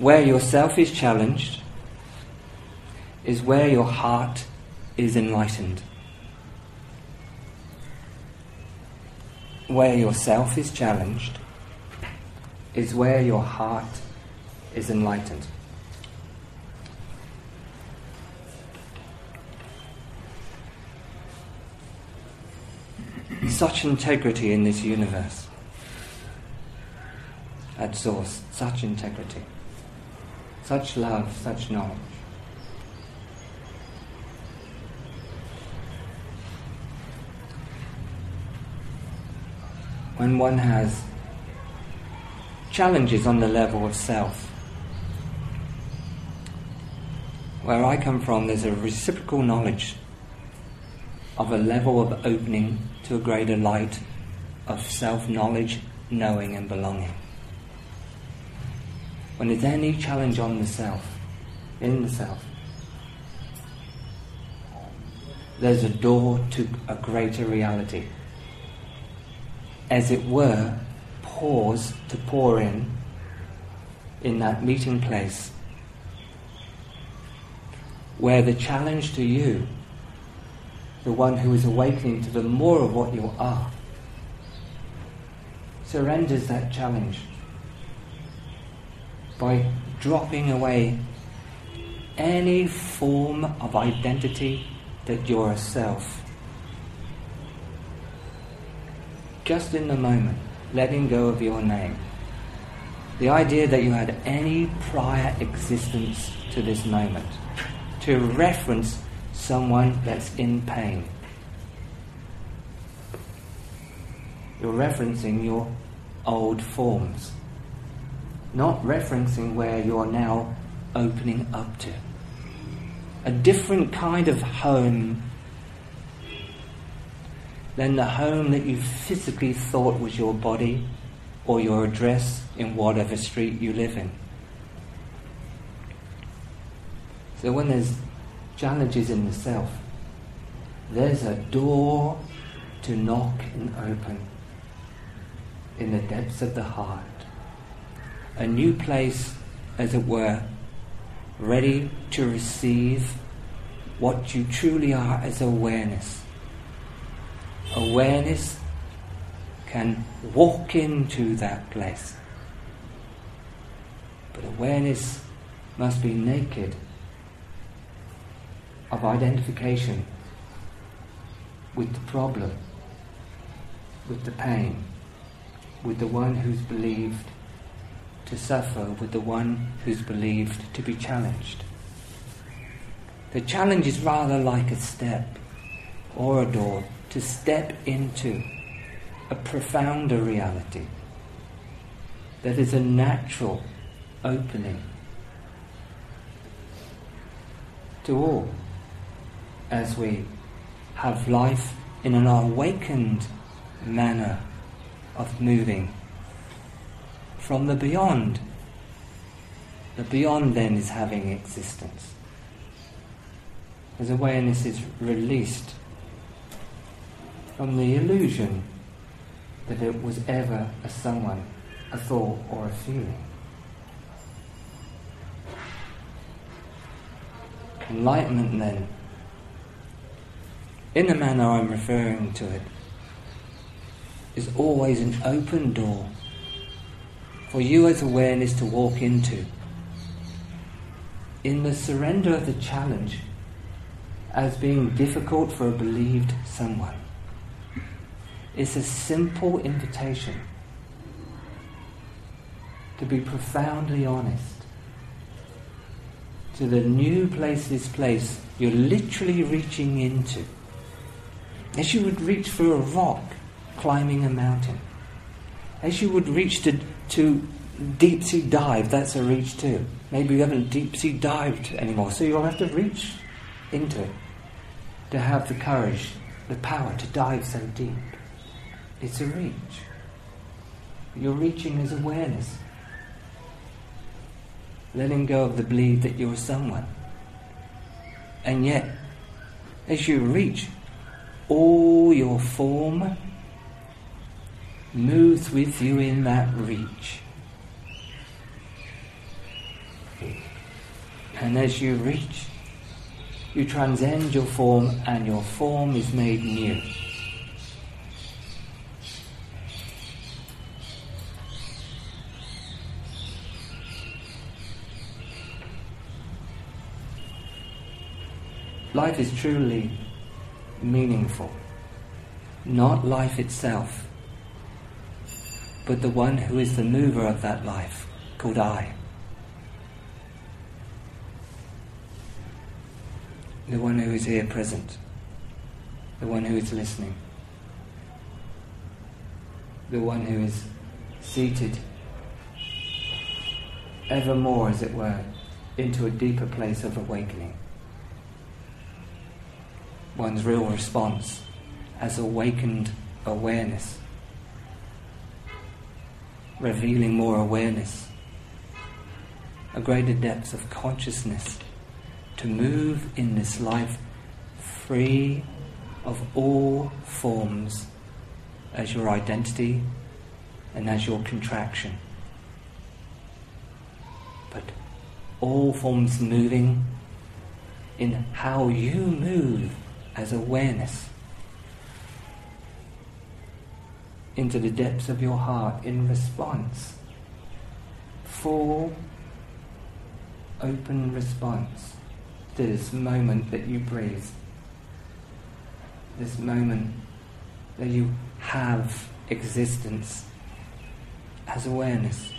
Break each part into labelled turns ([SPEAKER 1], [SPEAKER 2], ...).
[SPEAKER 1] Where yourself is challenged is where your heart is enlightened. Where yourself is challenged is where your heart is enlightened. Such integrity in this universe. At source, such integrity, such love, such knowledge. When one has challenges on the level of self. Where I come from, there's a reciprocal knowledge of a level of opening to a greater light of self knowledge, knowing, and belonging. When there's any challenge on the self, in the self, there's a door to a greater reality. As it were, pause to pour in in that meeting place where the challenge to you, the one who is awakening to the more of what you are, surrenders that challenge by dropping away any form of identity that you're a self. Just in the moment letting go of your name. The idea that you had any prior existence to this moment. To reference someone that's in pain. You're referencing your old forms, not referencing where you're now opening up to. A different kind of home than the home that you physically thought was your body or your address in whatever street you live in. So when there's challenges in the self, there's a door to knock and open in the depths of the heart. A new place, as it were, ready to receive what you truly are as awareness awareness can walk into that place. But awareness must be naked of identification with the problem, with the pain, with the one who's believed to suffer, with the one who's believed to be challenged. The challenge is rather like a step or a door to step into a profounder reality that is a natural opening to all as we have life in an awakened manner of moving from the beyond. The beyond then is having existence. As awareness is released from the illusion that it was ever a someone, a thought, or a feeling. Enlightenment, then, in the manner I'm referring to it, is always an open door for you as awareness to walk into. In the surrender of the challenge as being difficult for a believed someone. It's a simple invitation to be profoundly honest to the new place, this place you're literally reaching into. As you would reach for a rock climbing a mountain. As you would reach to, to deep sea dive, that's a reach too. Maybe you haven't deep sea dived anymore, so you'll have to reach into it to have the courage, the power to dive so deep. It's a reach. You're reaching as awareness. Letting go of the belief that you're someone. And yet, as you reach, all your form moves with you in that reach. And as you reach, you transcend your form and your form is made new. Life is truly meaningful, not life itself, but the one who is the mover of that life, called I. The one who is here present, the one who is listening, the one who is seated ever more, as it were, into a deeper place of awakening. One's real response as awakened awareness, revealing more awareness, a greater depth of consciousness to move in this life free of all forms as your identity and as your contraction. But all forms moving in how you move as awareness into the depths of your heart in response. Full, open response to this moment that you breathe. This moment that you have existence as awareness.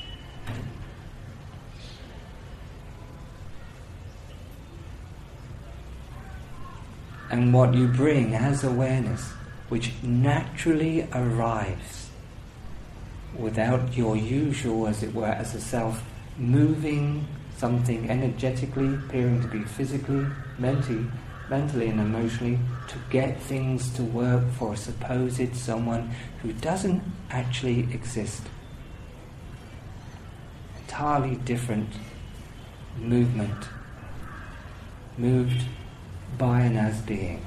[SPEAKER 1] and what you bring as awareness, which naturally arrives without your usual, as it were, as a self, moving something energetically, appearing to be physically, mentally, mentally and emotionally, to get things to work for a supposed someone who doesn't actually exist. Entirely different movement, moved by and as being.